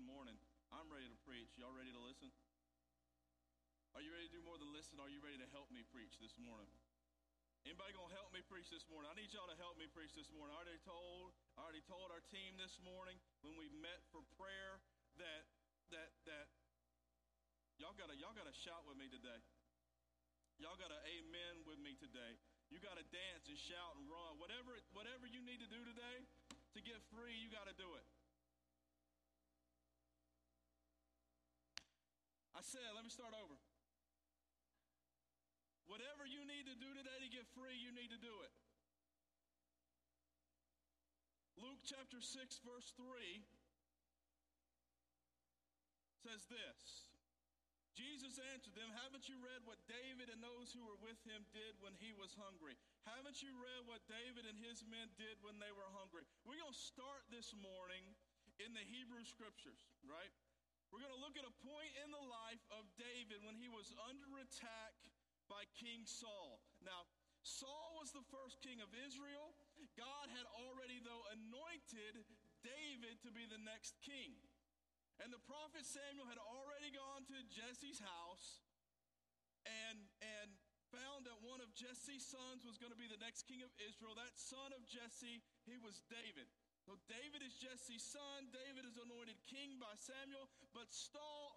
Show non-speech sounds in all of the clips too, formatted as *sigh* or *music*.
good morning. I'm ready to preach. Y'all ready to listen? Are you ready to do more than listen? Are you ready to help me preach this morning? Anybody gonna help me preach this morning? I need y'all to help me preach this morning. I already told, I already told our team this morning when we met for prayer that that that y'all gotta y'all gotta shout with me today. Y'all gotta amen with me today. You gotta dance and shout and run. Whatever whatever you need to do today to get free, you gotta do it. I said, let me start over. Whatever you need to do today to get free, you need to do it. Luke chapter 6, verse 3 says this Jesus answered them, Haven't you read what David and those who were with him did when he was hungry? Haven't you read what David and his men did when they were hungry? We're going to start this morning in the Hebrew scriptures, right? We're going to look at a point in the life of David when he was under attack by King Saul. Now, Saul was the first king of Israel. God had already, though, anointed David to be the next king. And the prophet Samuel had already gone to Jesse's house and, and found that one of Jesse's sons was going to be the next king of Israel. That son of Jesse, he was David. So David is Jesse's son. David is anointed king by Samuel, but Saul,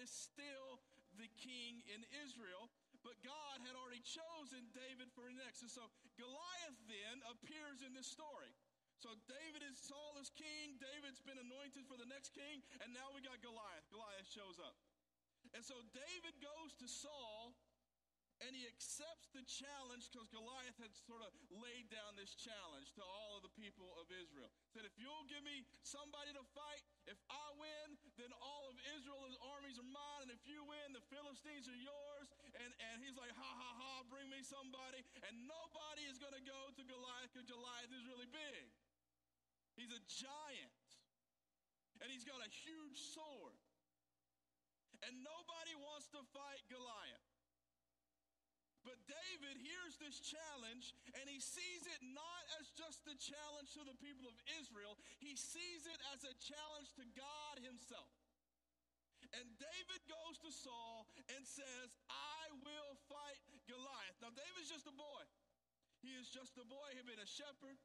is still the king in Israel. But God had already chosen David for next. And so Goliath then appears in this story. So David is Saul is king. David's been anointed for the next king, and now we got Goliath. Goliath shows up. And so David goes to Saul and he accepts the challenge because Goliath had sort of laid down this challenge to all of the people of Israel. Said, if you'll give me somebody to fight, if I win, then all of Israel's armies are mine. And if you win, the Philistines are yours. And, and he's like, ha ha ha, bring me somebody. And nobody is going to go to Goliath because Goliath is really big. He's a giant. And he's got a huge sword. And nobody wants to fight Goliath. But David hears this challenge and he sees it not as just a challenge to the people of Israel, he sees it as a challenge to God himself. And David goes to Saul and says, I will fight Goliath. Now, David's just a boy. He is just a boy. He'd been a shepherd.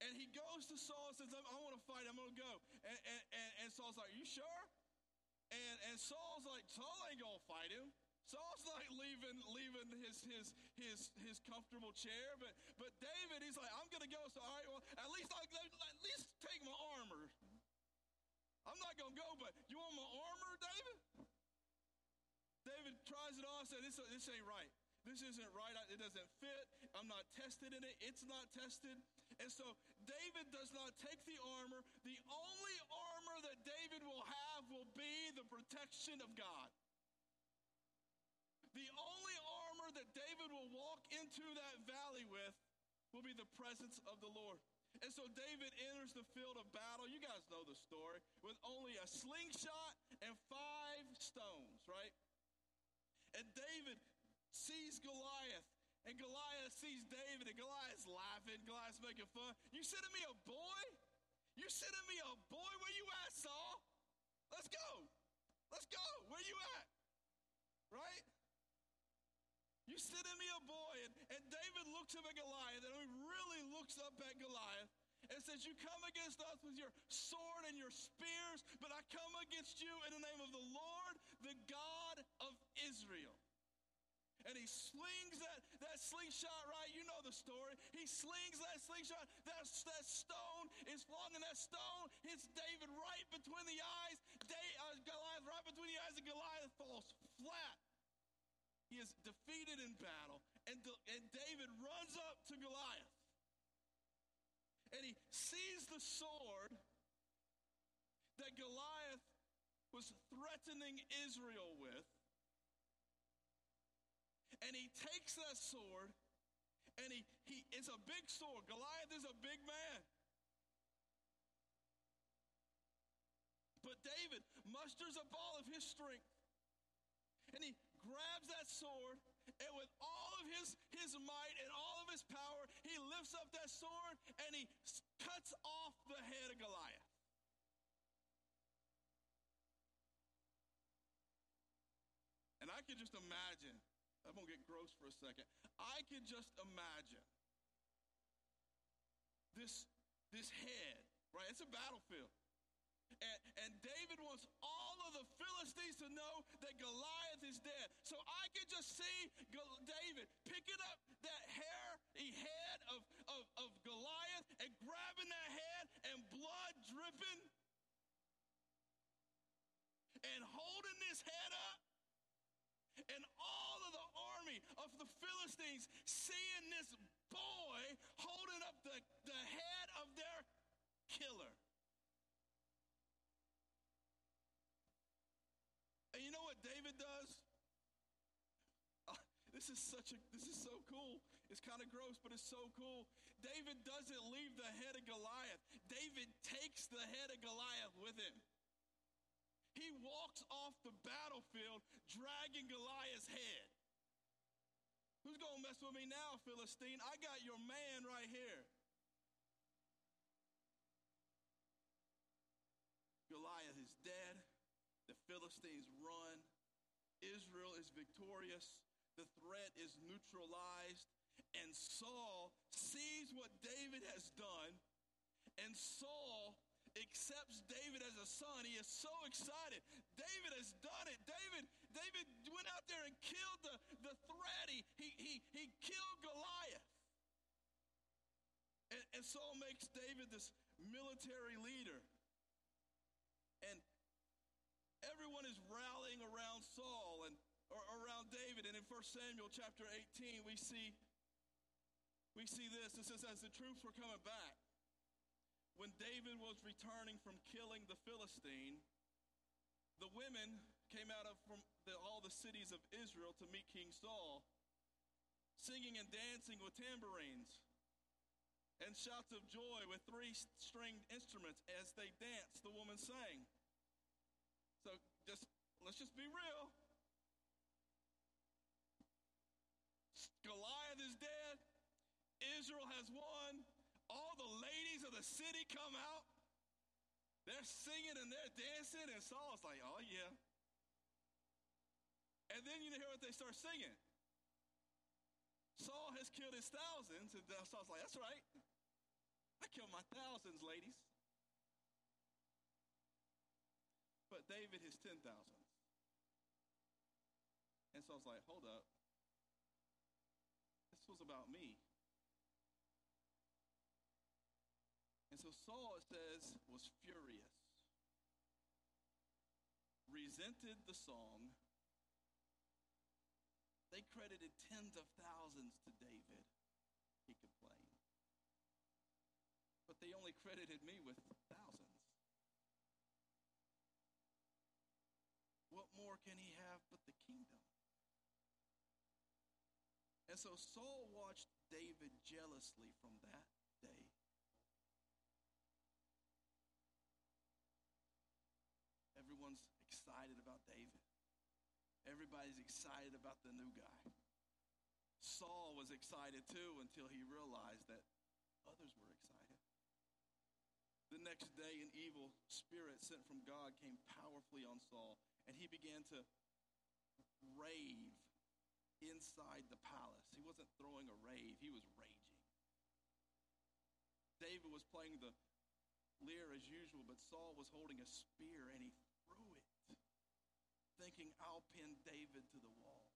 And he goes to Saul and says, I, want to fight. I'm going to go. And, and, and, and, Saul's like, You sure? And, and Saul's like, Saul ain't going to fight him. Saul's like leaving, leaving his, his, his, his comfortable chair, but, but David, he's like, I'm to go. So, all right, well, at least, I, at least take my armor. I'm not to go, but you want my armor, David? David tries it on says, this, this ain't right. This isn't right. It doesn't fit. I'm not tested in it. It's not tested. And so David does not take the armor. The only armor that David will have will be the protection of God. The only armor that David will walk into that valley with will be the presence of the Lord. And so David enters the field of battle. You guys know the story with only a slingshot and five stones, right? And David sees Goliath, and Goliath sees David, and Goliath's laughing. Goliath's making fun. You sending me a boy? You sending me a boy? Where you at, Saul? Let's go. Let's go. Where you at? Right? You sending me a boy. And, and David looks up at Goliath, and he really looks up at Goliath and says, You come against us with your sword and your spears, but I come against you in the name of the Lord, the God of Israel and he slings that, that slingshot right. You know the story. He slings that slingshot. That, that stone is flung, and that stone hits David right between the eyes. Day, uh, Goliath right between the eyes, and Goliath falls flat. He is defeated in battle, and, and David runs up to Goliath. And he sees the sword that Goliath was threatening Israel with and he takes that sword and he, he it's a big sword. Goliath is a big man. But David musters up all of his strength. And he grabs that is his might and all of his power, he lifts up that sword and he cuts off the head of Goliath. And I can just imagine, I'm going to get gross for a second. I can just imagine this, this head, right? It's a battlefield. And, and David wants all of the Philistines to know that Goliath is dead. So I can just see David picking up that hair, the head of, of, of Goliath and grabbing that head and blood dripping and holding this head up. And all of the army of the Philistines seeing this boy holding up the, the head of their killer. David does? Uh, this is such a this is so cool. It's kind of gross, but it's so cool. David doesn't leave the head of Goliath. David takes the head of Goliath with him. He walks off the battlefield dragging Goliath's head. Who's going to mess with me now, Philistine? I got your man right here. Goliath is dead. The Philistines run. Israel is victorious. The threat is neutralized. And Saul sees what David has done. And Saul accepts David as a son. He is so excited. David has done it. David, David went out there and killed the, the threat. He, he, he, he killed Goliath. And, and Saul makes David this military leader. And everyone is rallying around Saul and around David. And in 1 Samuel chapter 18, we see we see this. It says, as the troops were coming back, when David was returning from killing the Philistine, the women came out of from the, all the cities of Israel to meet King Saul, singing and dancing with tambourines and shouts of joy with three stringed instruments as they danced, the woman sang. So just let's just be real. Goliath is dead. Israel has won. All the ladies of the city come out. They're singing and they're dancing, and Saul's like, oh, yeah. And then you hear what they start singing. Saul has killed his thousands, and Saul's like, that's right. I killed my thousands, ladies. David his ten thousands. And so I was like, hold up. This was about me. And so Saul, it says, was furious, resented the song. They credited tens of thousands to David. He complained. But they only credited me with thousands. Can he have but the kingdom? And so Saul watched David jealously from that day. Everyone's excited about David. Everybody's excited about the new guy. Saul was excited too until he realized that others were excited. The next day, an evil spirit sent from God came powerfully on Saul and he began to rave inside the palace. He wasn't throwing a rave, he was raging. David was playing the lyre as usual, but Saul was holding a spear and he threw it, thinking, I'll pin David to the wall.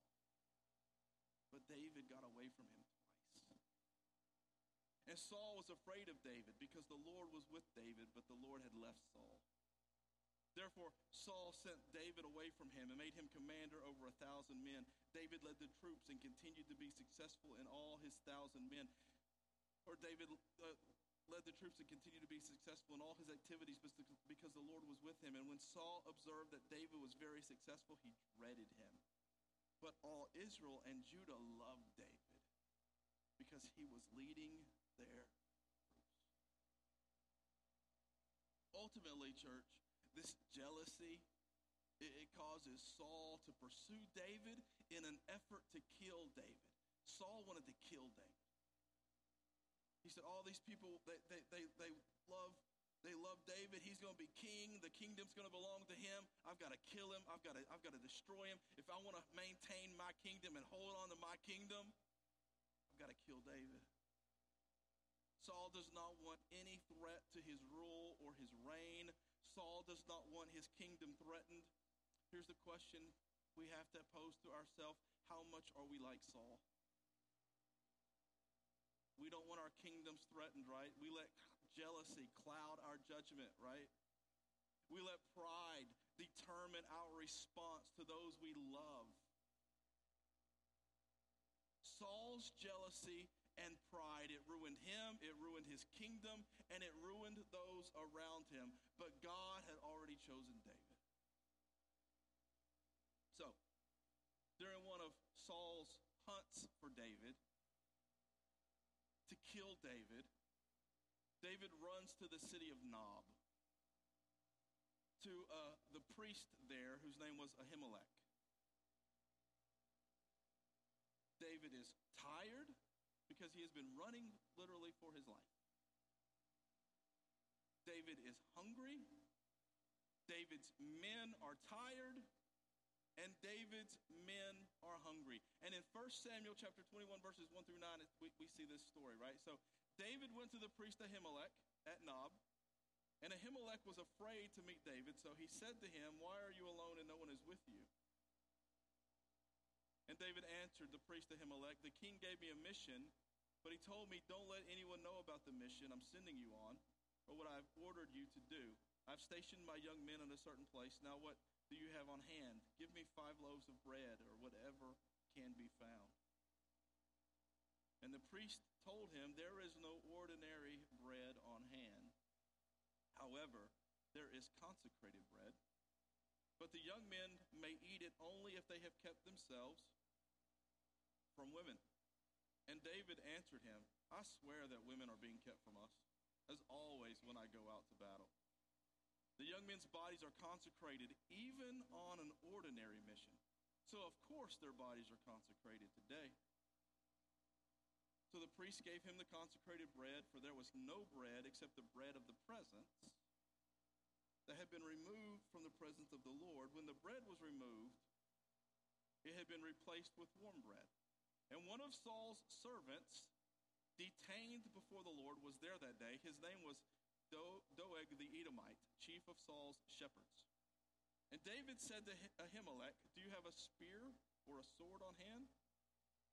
But David got away from him twice. And Saul was afraid of David because the Lord was with David, but the Lord had left Saul. Therefore, Saul sent David away from him and made him commander over a thousand men. David led the troops and continued to be successful in all his thousand men. Or David uh, led the troops and continued to be successful in all his activities because the Lord was with him. And when Saul observed that David was very successful, he dreaded him. But all Israel and Judah loved David because he was leading their troops. Ultimately, church, this jealousy, it, it causes Saul to pursue David in an effort to kill David. Saul wanted to kill David. He said, All these people, they, they, they, they love They love David. He's going to be king. The kingdom's going to belong to him. I've got to kill him. I've got to, I've got to destroy him. If I want to maintain my kingdom and hold on to my kingdom, I've got to kill David. Saul does not want any threat to his rule or his reign. Saul does not want his kingdom threatened. Here's the question we have to pose to ourselves how much are we like Saul? We don't want our kingdoms threatened, right? We let jealousy cloud our judgment, right? We let pride determine our response to those we love. Saul's jealousy and pride, it ruined him, it ruined his kingdom, and it ruined those around him. But God had already chosen David. So, during one of Saul's hunts for David, to kill David, David runs to the city of Nob, to uh, the priest there whose name was Ahimelech. David is tired because he has been running literally for his life. David is hungry. David's men are tired. And David's men are hungry. And in 1 Samuel chapter 21, verses 1 through 9, we, we see this story, right? So David went to the priest Ahimelech at Nob, and Ahimelech was afraid to meet David, so he said to him, Why are you alone and no one is with you? And David answered the priest Ahimelech, The king gave me a mission, but he told me, Don't let anyone know about the mission I'm sending you on, or what I've ordered you to do. I've stationed my young men in a certain place. Now, what do you have on hand? Give me five loaves of bread, or whatever can be found. And the priest told him, There is no ordinary bread on hand. However, there is consecrated bread. But the young men may eat it only if they have kept themselves from women. And David answered him, I swear that women are being kept from us, as always when I go out to battle. The young men's bodies are consecrated even on an ordinary mission. So, of course, their bodies are consecrated today. So the priest gave him the consecrated bread, for there was no bread except the bread of the presence that had been removed from the presence of the Lord. When the bread was removed, it had been replaced with warm bread. And one of Saul's servants, detained before the Lord, was there that day. His name was Do- Doeg the Edomite, chief of Saul's shepherds. And David said to Ahimelech, Do you have a spear or a sword on hand?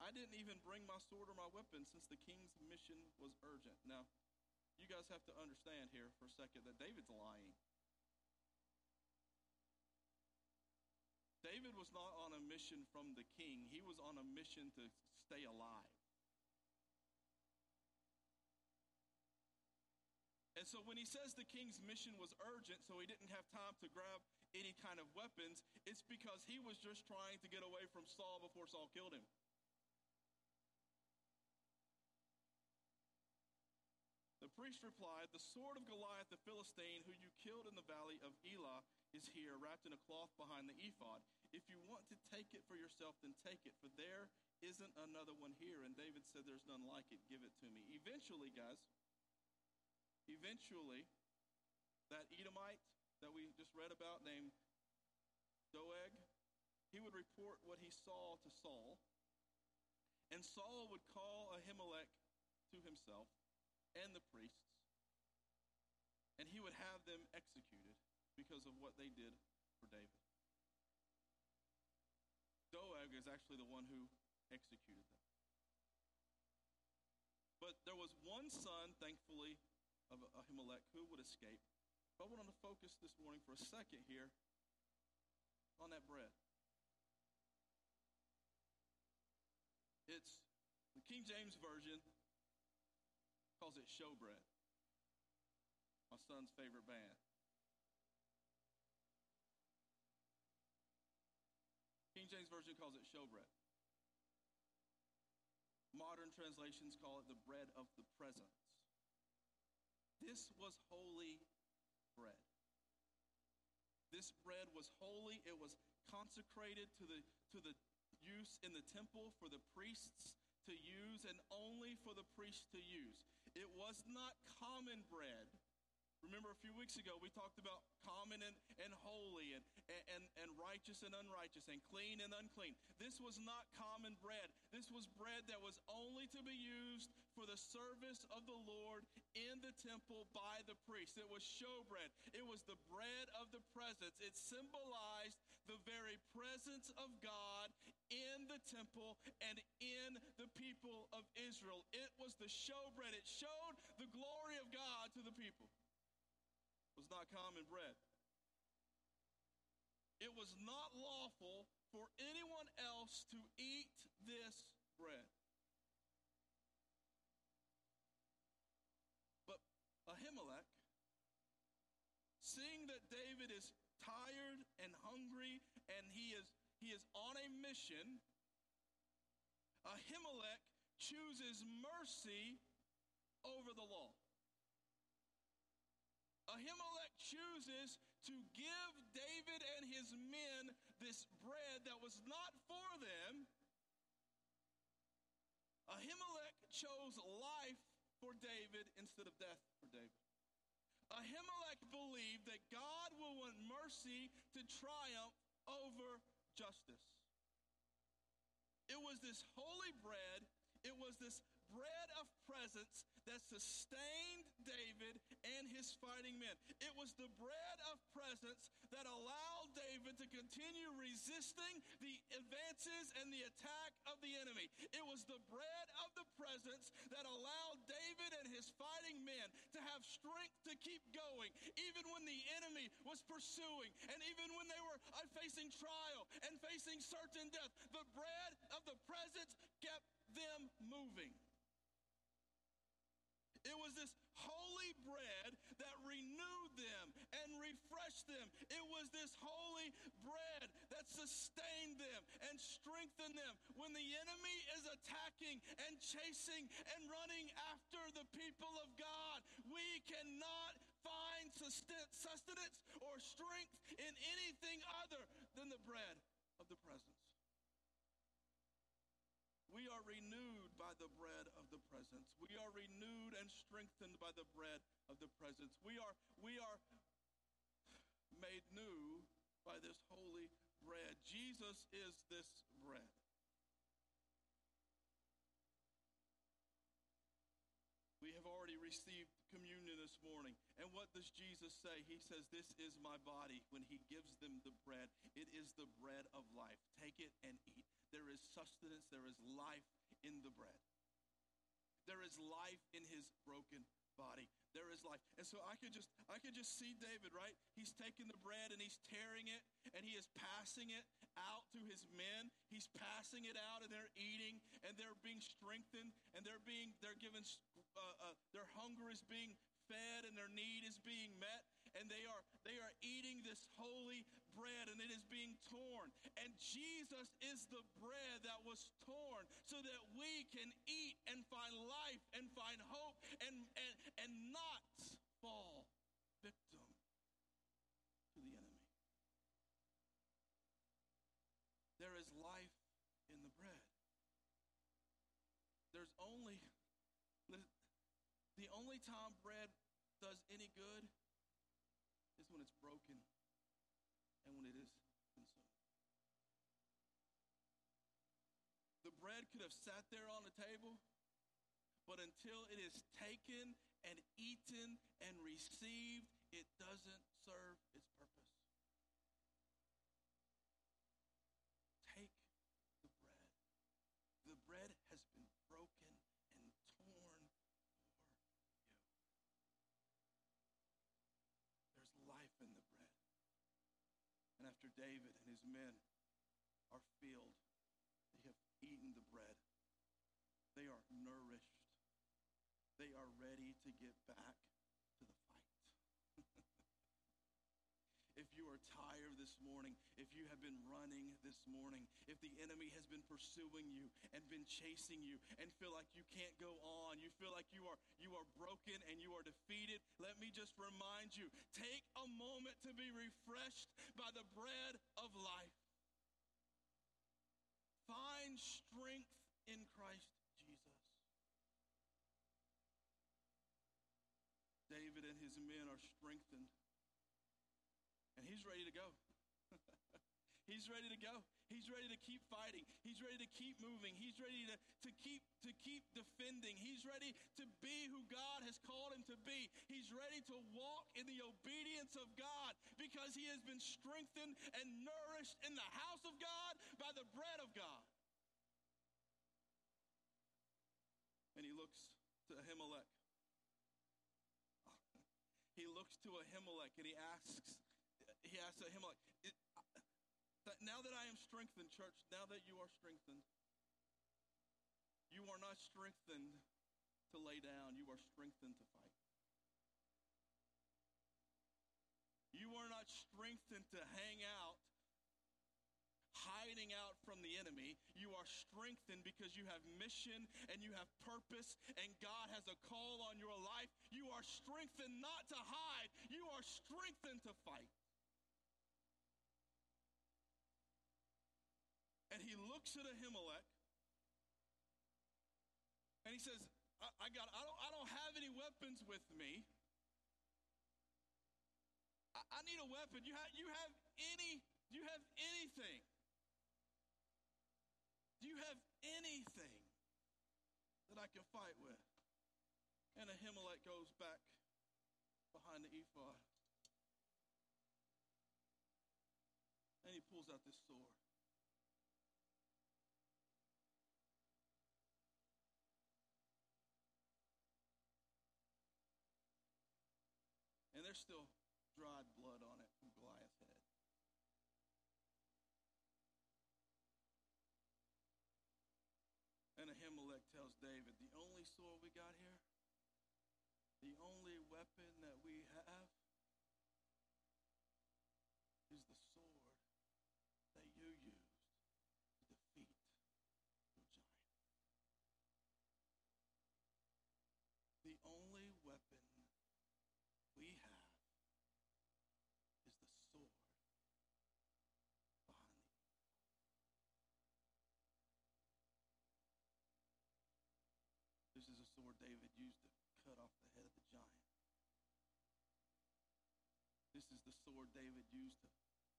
I didn't even bring my sword or my weapon since the king's mission was urgent. Now, you guys have to understand here for a second that David's lying. David was not on a mission from the king, he was on a mission to stay alive. So when he says the king's mission was urgent, so he didn't have time to grab any kind of weapons, it's because he was just trying to get away from Saul before Saul killed him. The priest replied, The sword of Goliath the Philistine, who you killed in the valley of Elah, is here, wrapped in a cloth behind the ephod. If you want to take it for yourself, then take it, for there isn't another one here. And David said, There's none like it. Give it to me. Eventually, guys, eventually, that Edomite that we just read about named Doeg, he would report what he saw to Saul. And Saul would call Ahimelech to himself and the priests, and he would have them executed because of what they did for David. Doeg is actually the one who executed them. But there was one son, thankfully, of Ahimelech who would escape. But I want to focus this morning for a second here on that bread. It's the King James Version calls it showbread. My son's favorite band. King James Version calls it showbread. Modern translations call it the bread of the presence. This was holy bread. This bread was holy. It was consecrated to the, to the use in the temple for the priests to use and only for the priests to use. It was not common bread Remember a few weeks ago, we talked about common and, and holy and, and, and righteous and unrighteous and clean and unclean. This was not common bread. This was bread that was only to be used for the service of the Lord in the temple by the priest. It was showbread. It was the bread of the presence. It symbolized the very presence of God in the temple and in the people of Israel. It was the showbread. It showed the glory of God to the people It was not common bread. It was not lawful for anyone else to eat this bread. But Ahimelech, seeing that David is tired and hungry and he is, he is on a mission, Ahimelech chooses mercy over the law. Ahimelech chooses to give David and his men this bread that was not for them. Ahimelech chose life for David instead of death for David. Ahimelech believed that God will want mercy to triumph over justice. It was this holy bread, it was this bread of presence that sustained David and his fighting men. It was the bread of presence that allowed David to continue resisting the advances and the attack of the enemy. It was the bread of the presence that allowed David and his fighting men to have strength to keep going, even when the enemy was pursuing, and even when they were uh, facing trial and facing certain death. The bread of the presence kept them moving. It was this holy bread that renewed them and refreshed them. It was this holy bread that sustained them and strengthened them. When the enemy is attacking and chasing and running after the people of God, we cannot find sustenance or strength in anything other than the bread of the presence. We are renewed by the bread of the presence. We are renewed and strengthened by the bread of the presence. We are, we are made new by this holy bread. Jesus is this bread. We have already received communion this morning. And what does Jesus say? He says, This is my body when he gives them the bread. It is the bread of life. Take it and eat. There is sustenance, there is life in the bread. There is life in his broken body. There is life. And so I could just I could just see David, right? He's taking the bread and he's tearing it and he is passing it out to his men. He's passing it out and they're eating and they're being strengthened and they're being they're given uh, uh, their hunger is being fed and their need is being met and they are they are eating this holy bread and it is being torn. And Jesus is the bread that was torn so that we can eat and find life and find hope and and, and not fall victim to the enemy there is life in the bread there's only the time bread does any good is when it's broken and when it is consumed. The bread could have sat there on the table, but until it is taken and eaten and received, it doesn't serve its purpose. Take the bread. The bread has been broken after David and his men are filled. They have eaten the bread. They are nourished. They are ready to get back to the fight. if you are tired this morning, if you have been running this morning, if the enemy has been pursuing you and been chasing you and feel like you can't go on, you feel like you are you are broken and you are defeated, let me just remind you, take a moment to be refreshed by the bread of life. Find strength in Christ Jesus. David and his men are strengthened. Ready to go. *laughs* he's ready to go. He's ready to keep fighting. He's ready to keep moving. He's ready to, to keep to keep defending. He's ready to be who God has called him to be. He's ready to walk in the obedience of God because he has been strengthened and nourished in the house of God by the bread of God. And he looks to Ahimelech. *laughs* He looks to Ahimelech and he asks, he asks Ahimelech, now that I am strengthened, church, now that you are strengthened, you are not strengthened to lay down, you are strengthened to fight. You are not strengthened to hang out, hiding out from the enemy. You are strengthened because you have mission and you have purpose, and God has a call on your life. You are strengthened not to hide, you are strengthened to fight. And he looks at Ahimelech and he says, I, I, got I don't I don't have any weapons with me. I, I need a weapon. You have you have any do you have anything? Do you have anything that I can fight with? And Ahimelech goes back behind the ephod. And he pulls out this sword. Still dried blood on it from Goliath's head. And Ahimelech tells David, The only sword we got here, the only weapon that we have is the sword that you used to defeat your giant. The only weapon we have is the sword behind the This is a sword David used to cut off the head of the giant. This is the sword David used to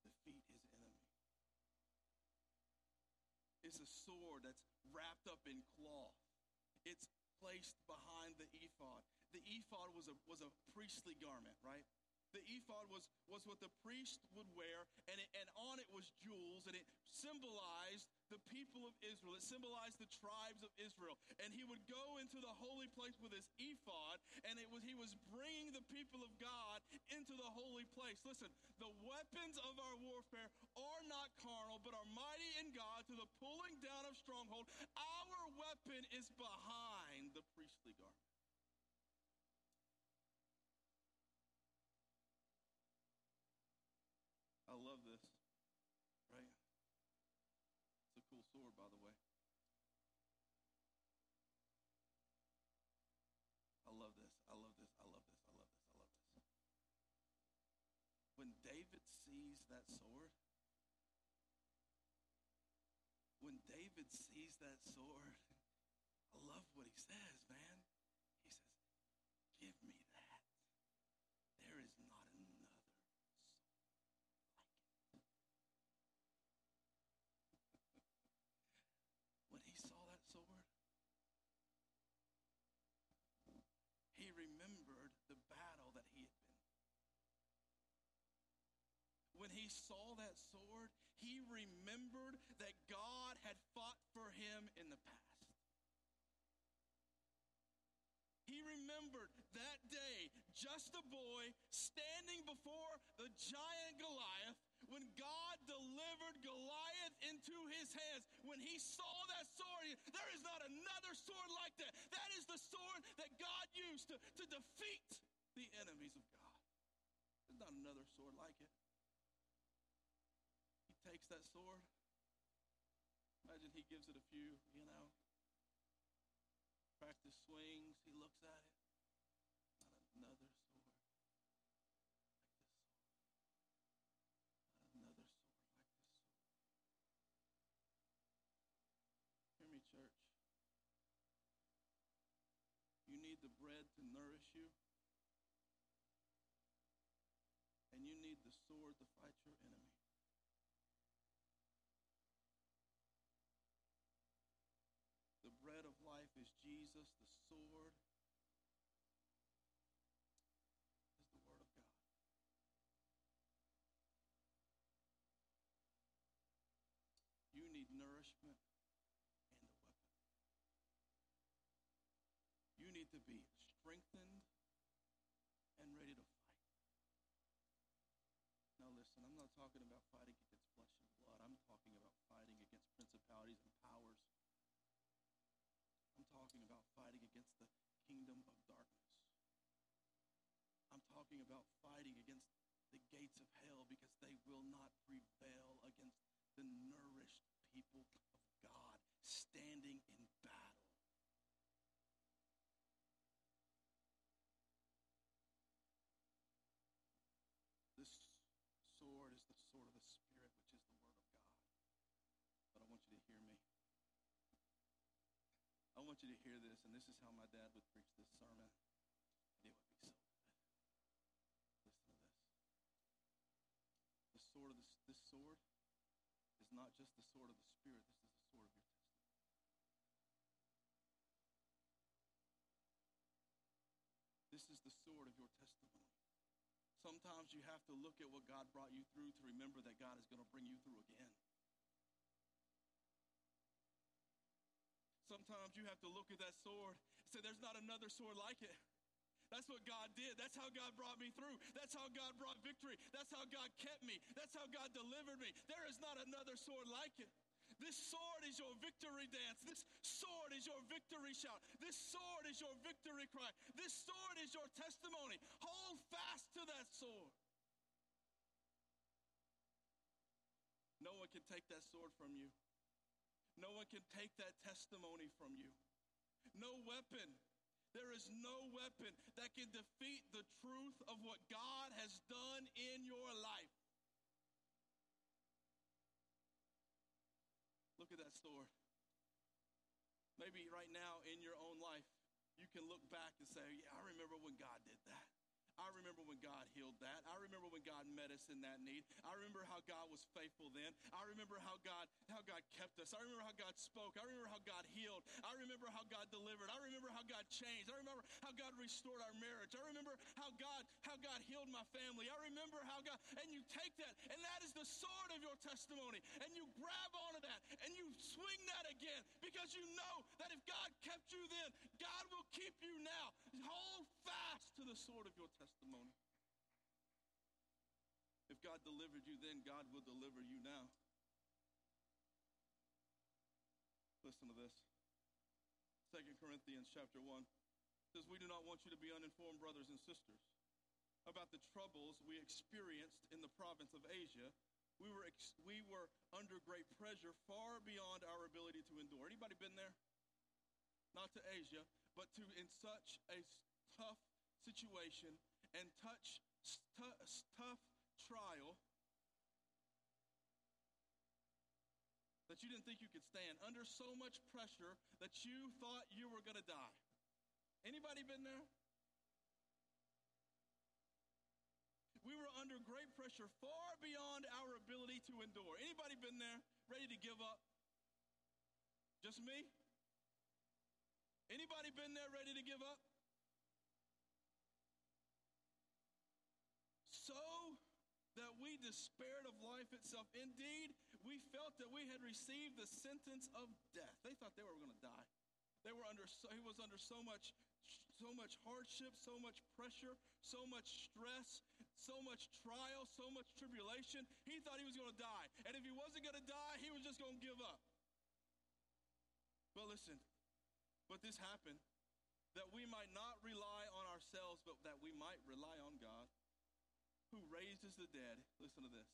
defeat his enemy. It's a sword that's wrapped up in cloth. It's placed behind the ephod. The ephod was a, was a priestly garment, right? The ephod was, was what the priest would wear, and, it, and on it was jewels, and it symbolized the people of Israel. It symbolized the tribes of Israel. And he would go into the holy place with his ephod, and it was he was bringing the people of God into the holy place. Listen, the weapons of our warfare are not carnal, but are mighty in God to the pulling down of stronghold. Our weapon is behind the priestly garment. I love this, right? It's a cool sword, by the way. I love this. I love this. I love this. I love this. I love this. When David sees that sword, when David sees that sword, I love what he says, man. He says, Give me that. There is not another when he saw that sword, he remembered the battle that he had been. When he saw that sword, he remembered that God had fought for him in the past. He remembered that day, just a boy standing before the giant Goliath, when God delivered Goliath into his hands. When he saw that sword, there is not another sword like that. That is the sword that God used to, to defeat the enemies of God. There's not another sword like it. Takes that sword. Imagine he gives it a few, you know, practice swings. He looks at it. Not another sword like this sword. Not another sword like this sword. Hear me, church. You need the bread to nourish you. And you need the sword to fight your enemy. The bread of life Jesus, the sword is the word of God. You need nourishment and the weapon. You need to be strengthened and ready to fight. Now, listen, I'm not talking about fighting against flesh and blood. I'm talking about fighting against principalities and powers. I'm talking about fighting against the kingdom of darkness. I'm talking about fighting against the gates of hell because they will not prevail against the nourished people of God standing in battle. This sword is the sword of the Spirit, which is the Word of God. But I want you to hear me. I want you to hear this, and this is how my dad would preach this sermon. And it would be so good. Listen to this. The sword of this, this sword is not just the sword of the Spirit, this is the sword of your testimony. This is the sword of your testimony. Sometimes you have to look at what God brought you through to remember that God is going to bring you through again. Sometimes you have to look at that sword and say, There's not another sword like it. That's what God did. That's how God brought me through. That's how God brought victory. That's how God kept me. That's how God delivered me. There is not another sword like it. This sword is your victory dance. This sword is your victory shout. This sword is your victory cry. This sword is your testimony. Hold fast to that sword. No one can take that sword from you. No one can take that testimony from you. No weapon. There is no weapon that can defeat the truth of what God has done in your life. Look at that sword. Maybe right now in your own life, you can look back and say, Yeah, I remember when God did that. I remember when God healed that. I remember when God met us in that need. I remember how God was faithful then. I remember how God how God kept us. I remember how God spoke. I remember how God healed. I remember how God delivered. I remember how God changed. I remember how God restored our marriage. I remember how God how God healed my family. I remember how God and you take that and that is the sword of your testimony and you grab onto that and you swing that again because you know that if God kept you then, God will keep you now. Hold fast sword of your testimony. If God delivered you then, God will deliver you now. Listen to this. 2 Corinthians chapter 1 says, We do not want you to be uninformed, brothers and sisters, about the troubles we experienced in the province of Asia. We were, ex- we were under great pressure far beyond our ability to endure. Anybody been there? Not to Asia, but to in such a tough situation and touch tough trial that you didn't think you could stand under so much pressure that you thought you were going to die. Anybody been there? We were under great pressure far beyond our ability to endure. Anybody been there ready to give up? Just me? Anybody been there ready to give up so that we despaired of life itself. Indeed, we felt that we had received the sentence of death. They thought they were going to die. They were under so, he was under so much so much hardship, so much pressure, so much stress, so much trial, so much tribulation. He thought he was going to die. And if he wasn't going to die, he was just going to give up. But listen, but this happened that we might not rely on ourselves, but that we might rely on God who raises the dead. Listen to this.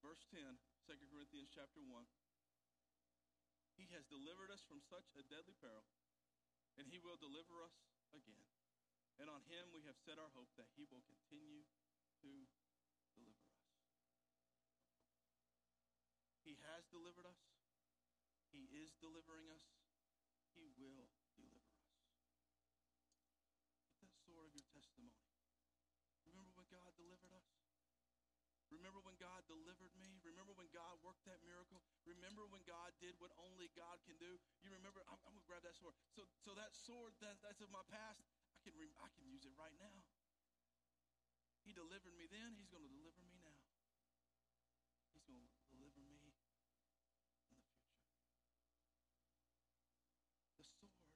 Verse 10, 2 Corinthians chapter 1. He has delivered us from such a deadly peril, and he will deliver us again. And on him we have set our hope that he will continue to deliver us. He has delivered us. He is delivering us. He will deliver us. Get that sword of your testimony. Remember when delivered us? Remember when God delivered me? Remember when God worked that miracle? Remember when God did what only God can do? You remember? I'm, I'm going to grab that sword. So, so that sword that, that's of my past, I can, re- I can use it right now. He delivered me then. He's going to deliver me now. He's going to deliver me in the future. The sword,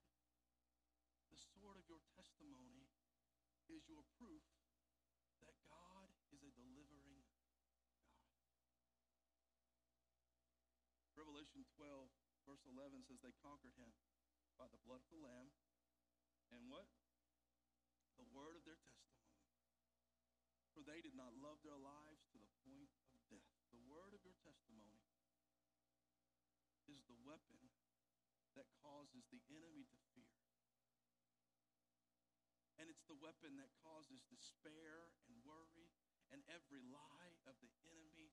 the sword of your testimony is your proof that God is a delivering Revelation 12, verse 11 says they conquered him by the blood of the Lamb and what? The word of their testimony. For they did not love their lives to the point of death. The word of your testimony is the weapon that causes the enemy to fear. And it's the weapon that causes despair and worry and every lie of the enemy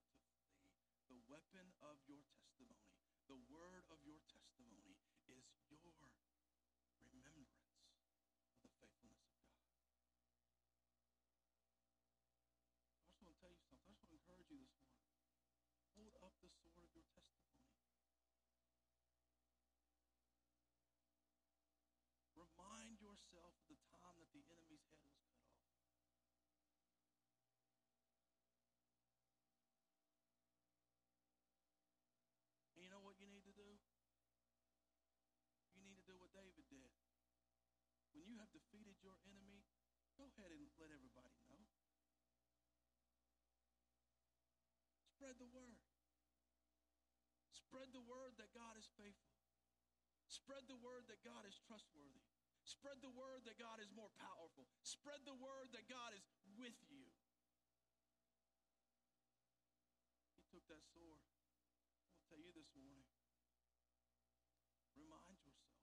to flee. the weapon of your testimony, the word of your testimony is your remembrance of the faithfulness of God. I just want to tell you something. I just want to encourage you this morning. Hold up the sword of your testimony. Remind yourself of the time that the enemy's head was cut off. And you know what you need to do? You need to do what David did. When you have defeated your enemy, go ahead and let everybody know. Spread the word. Spread the word that God is faithful. Spread the word that God is trustworthy. Spread the word that God is more powerful. Spread the word that God is with you. He took that sword I'll tell you this morning remind yourself of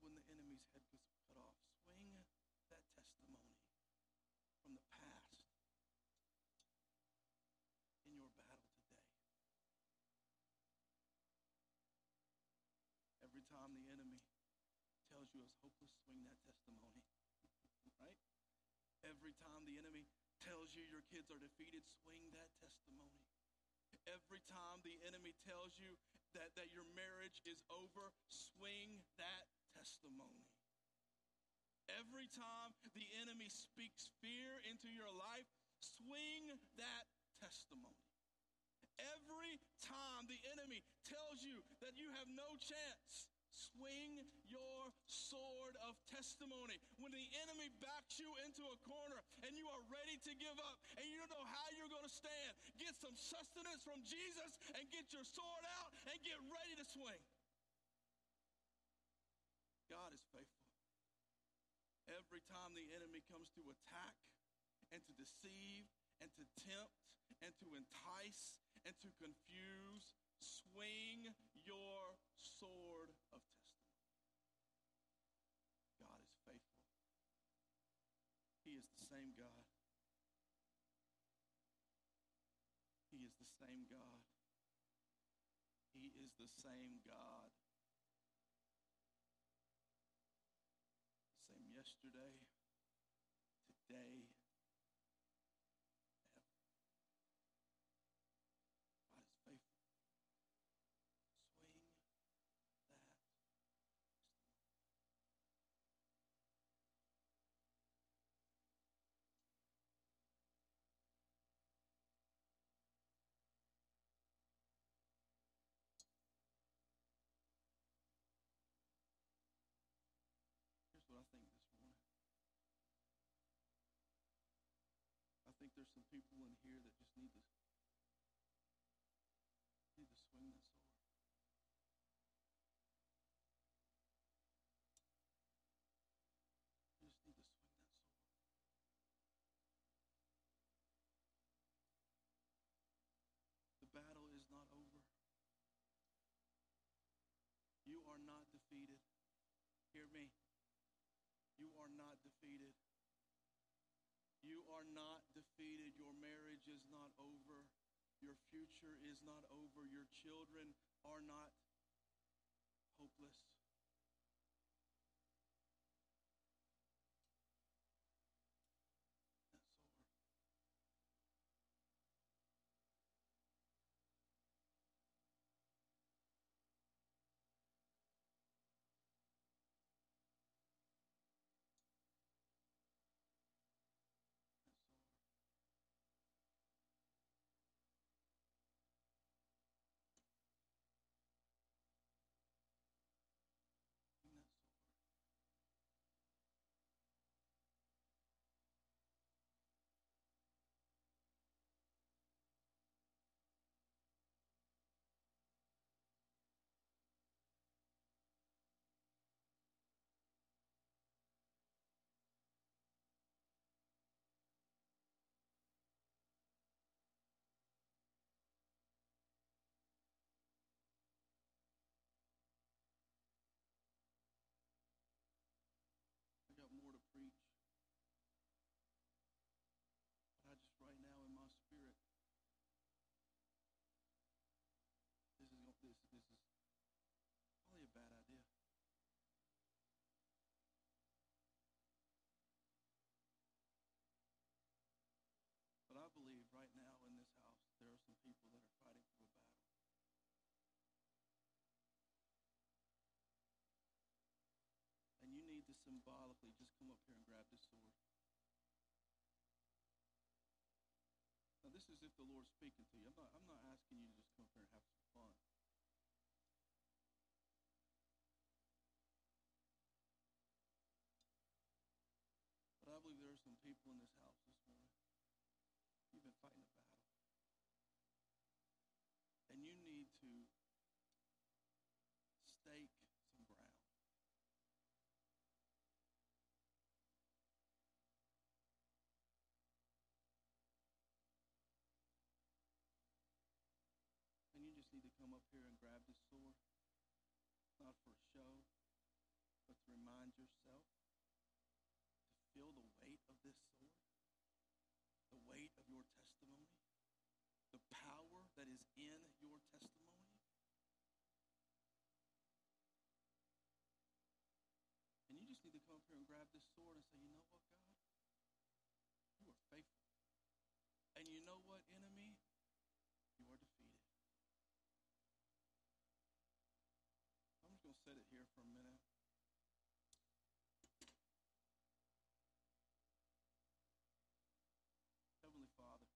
when the enemy's head was cut off. Swing that testimony from the past in your battle today. Every time the enemy tells you it's hopeless, swing that testimony. right? Every time the enemy tells you your kids are defeated, swing that testimony. Every time the enemy tells you that, that your marriage is over, swing that testimony. Every time the enemy speaks fear into your life, swing that testimony. Every time the enemy tells you that you have no chance, Swing your sword of testimony. When the enemy backs you into a corner and you are ready to give up and you don't know how you're going to stand, get some sustenance from Jesus and get your sword out and get ready to swing. God is faithful. Every time the enemy comes to attack and to deceive and to tempt and to entice and to confuse, swing your sword of testimony. God is faithful. He is the same God. He is the same God. He is the same God. Same yesterday, today, what I think this morning. I think there's some people in here that just need to need to swing that sword. You just need to swing that sword. The battle is not over. You are not defeated. Hear me. You are not defeated. You are not defeated. Your marriage is not over. Your future is not over. Your children are not hopeless. Some people that are fighting through a battle. And you need to symbolically just come up here and grab this sword. Now, this is if the Lord's speaking to you. I'm not, I'm not asking you to just come up here and have some fun. But I believe there are some people in this house this morning. You've been fighting a battle. And you need to stake some ground. And you just need to come up here and grab this sword. Not for show, but to remind yourself to feel the weight of this sword, the weight of your testimony, the power that is in your testimony. And you just need to come up here and grab this sword and say, you know what, God? You are faithful. And you know what, enemy? You are defeated. I'm just going to set it here for a minute. Heavenly Father,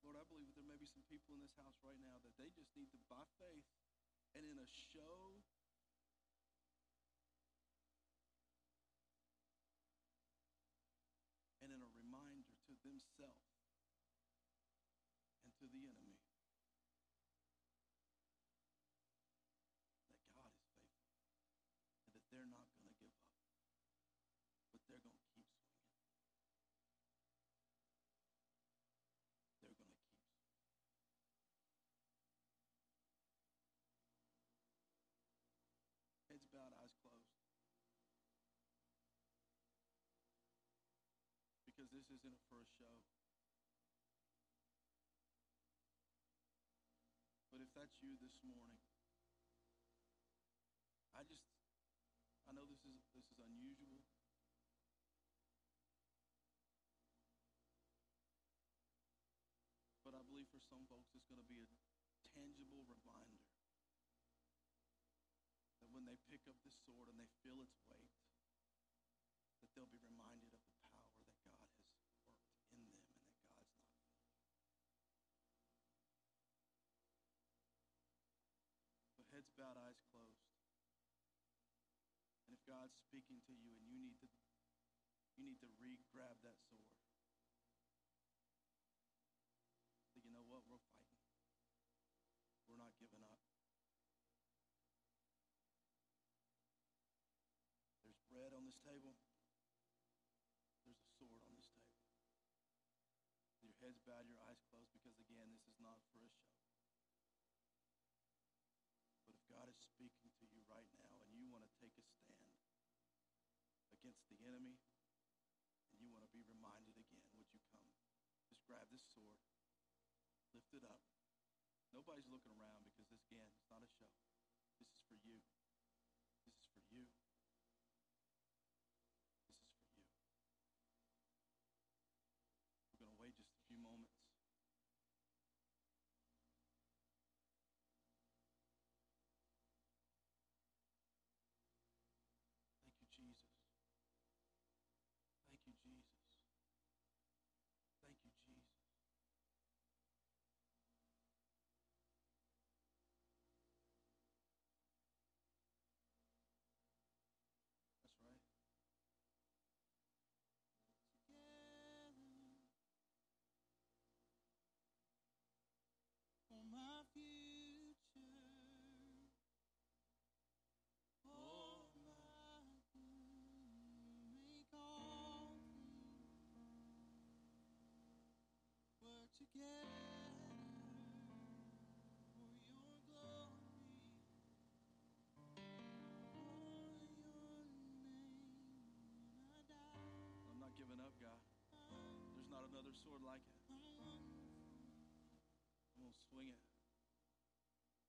Lord, I believe that there may be some people in this house right now that they just need to, by faith and in a show, and in a reminder to themselves and to the enemy that God is faithful and that they're not going to give up, but they're going to keep swinging. They're going to keep swinging. Heads bowed, eyes closed. Because this isn't a show. But if that's you this morning, I just I know this is this is unusual. But I believe for some folks it's going to be a tangible reminder that when they pick up this sword and they feel its weight, that they'll be reminded of the power that God has worked in them and that God's not finished. But heads bowed, eyes closed. And if God's speaking to you and you need to you need to re-grab that sword. So you know what? We're fighting. We're not giving up. There's bread on this table. There's a sword on this table. Your heads bowed, your eyes closed, because again, this is not for a show. But if God is speaking to you right now and you want to take a stand against the enemy and you want to be reminded again, would you come? Just grab this sword, lift it up. Nobody's looking around because this, again, it's not a show. This is for you. This is for you. I'm not giving up, God. There's not another sword like it. I'm. Going to swing it.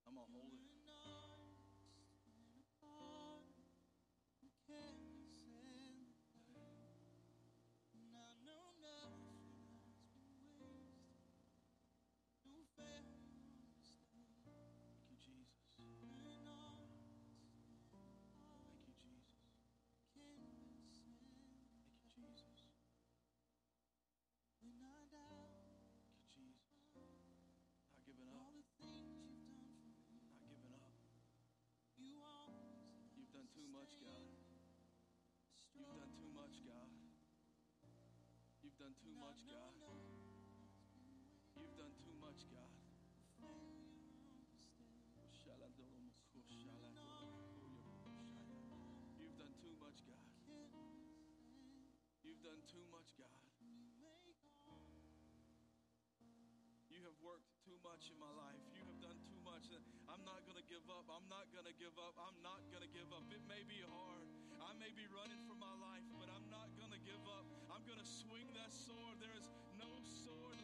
I'm going to hold it. Much, God. You've done too much, God. You've done too much, God. You've done too much, God. You've done too much, God. You've done too much, God. You have worked too much in my life. You much. I'm not going to give up. I'm not going to give up. I'm not going to give up. It may be hard. I may be running for my life, but I'm not going to give up. I'm going to swing that sword. There is no sword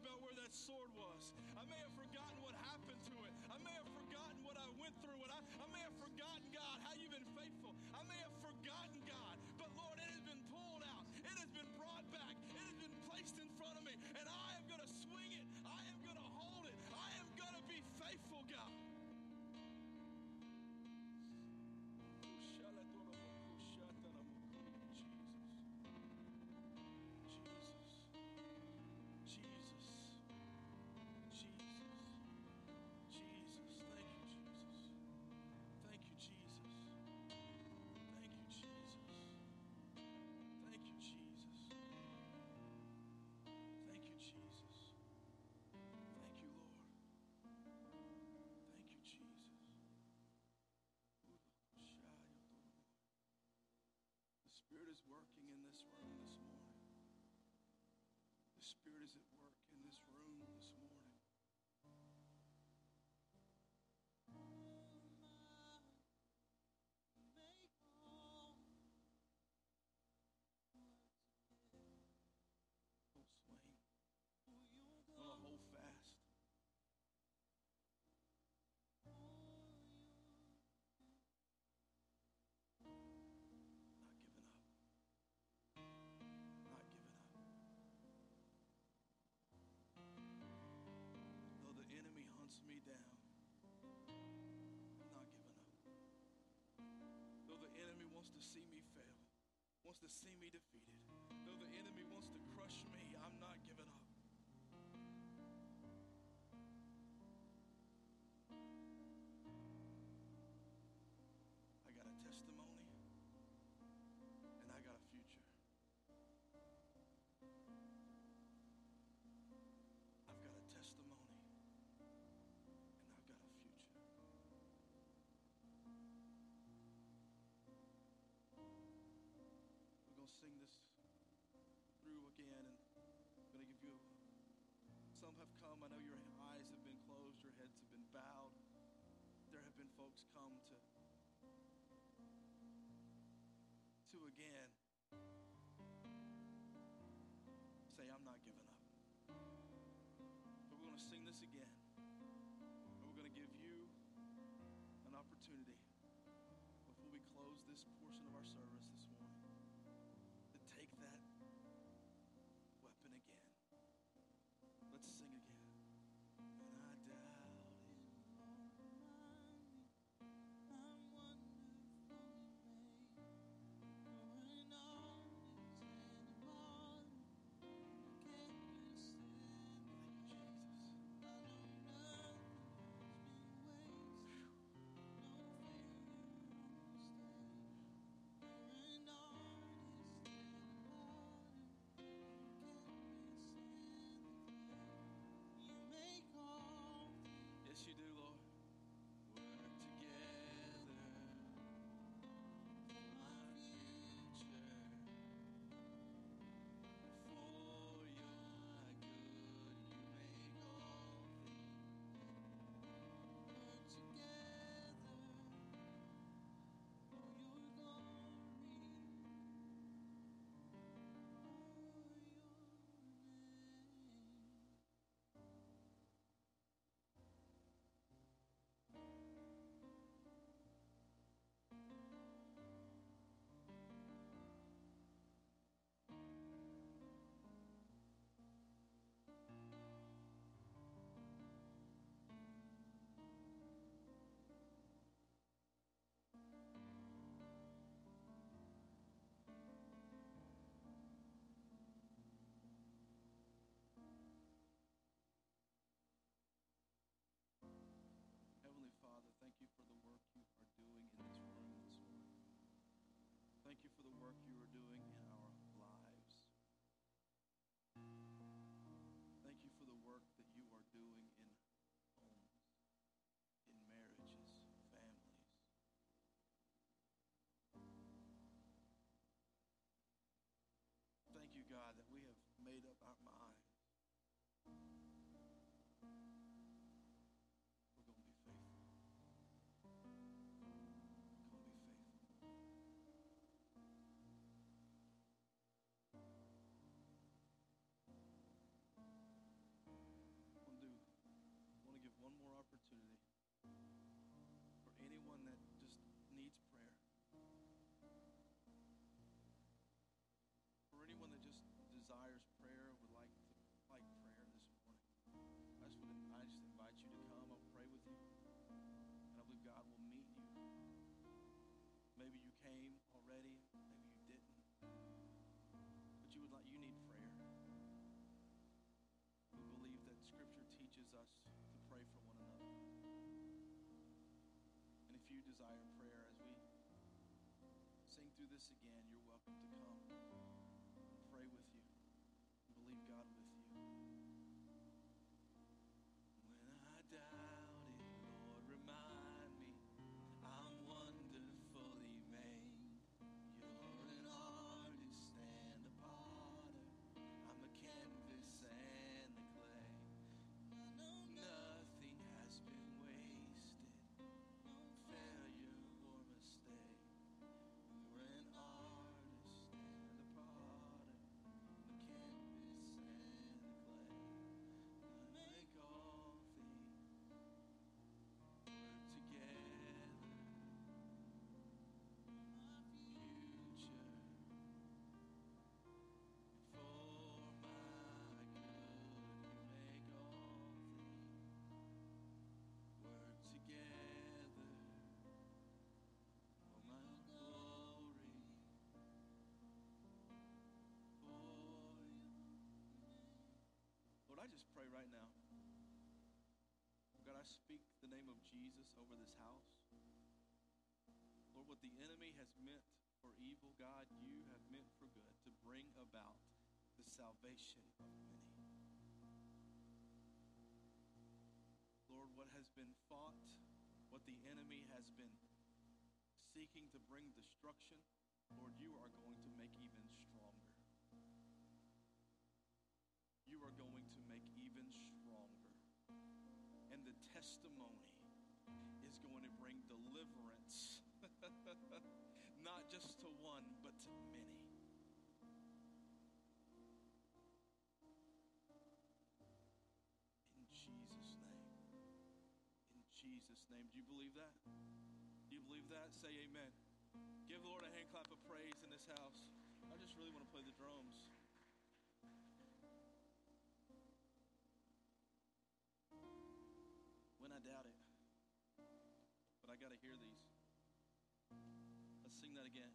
about where that sword was. Spirit is working in this room this morning. The Spirit is at work in this room wants to see me fail, wants to see me defeated, though the enemy wants to crush me, I'm not giving up. Some have come. I know your eyes have been closed, your heads have been bowed. There have been folks come to to again say, I'm not giving up. But we're going to sing this again. And we're going to give you an opportunity before we close this portion of our service this desires prayer, would like like prayer this morning. I just would I just invite you to come. I'll pray with you. And I believe God will meet you. Maybe you came already, maybe you didn't. But you would like you need prayer. We believe that scripture teaches us to pray for one another. And if you desire prayer as we sing through this again, you're welcome to come speak the name of Jesus over this house. Lord, what the enemy has meant for evil, God, you have meant for good to bring about the salvation of many. Lord, what has been fought, what the enemy has been seeking to bring destruction, Lord, you are going to make even stronger. You are going to make even stronger. And the testimony is going to bring deliverance, *laughs* not just to one, but to many. In Jesus' name. In Jesus' name. Do you believe that? Do you believe that? Say amen. Give the Lord a hand clap of praise in this house. I just really want to play the drums. Doubt it. But I got to hear these. Let's sing that again.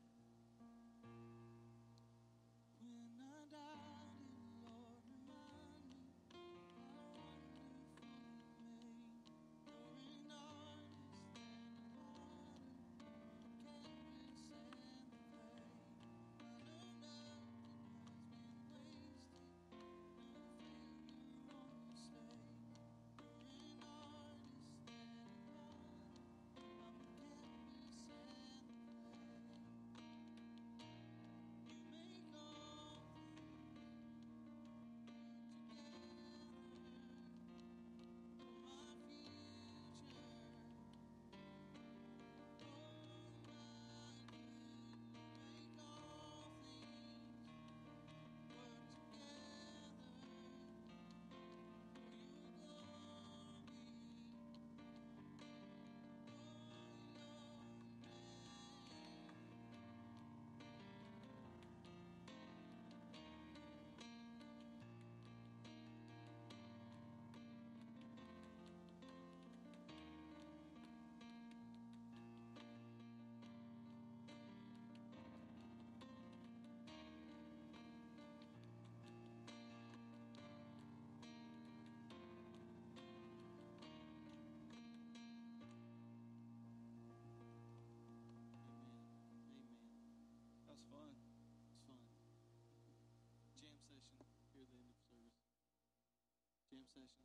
Session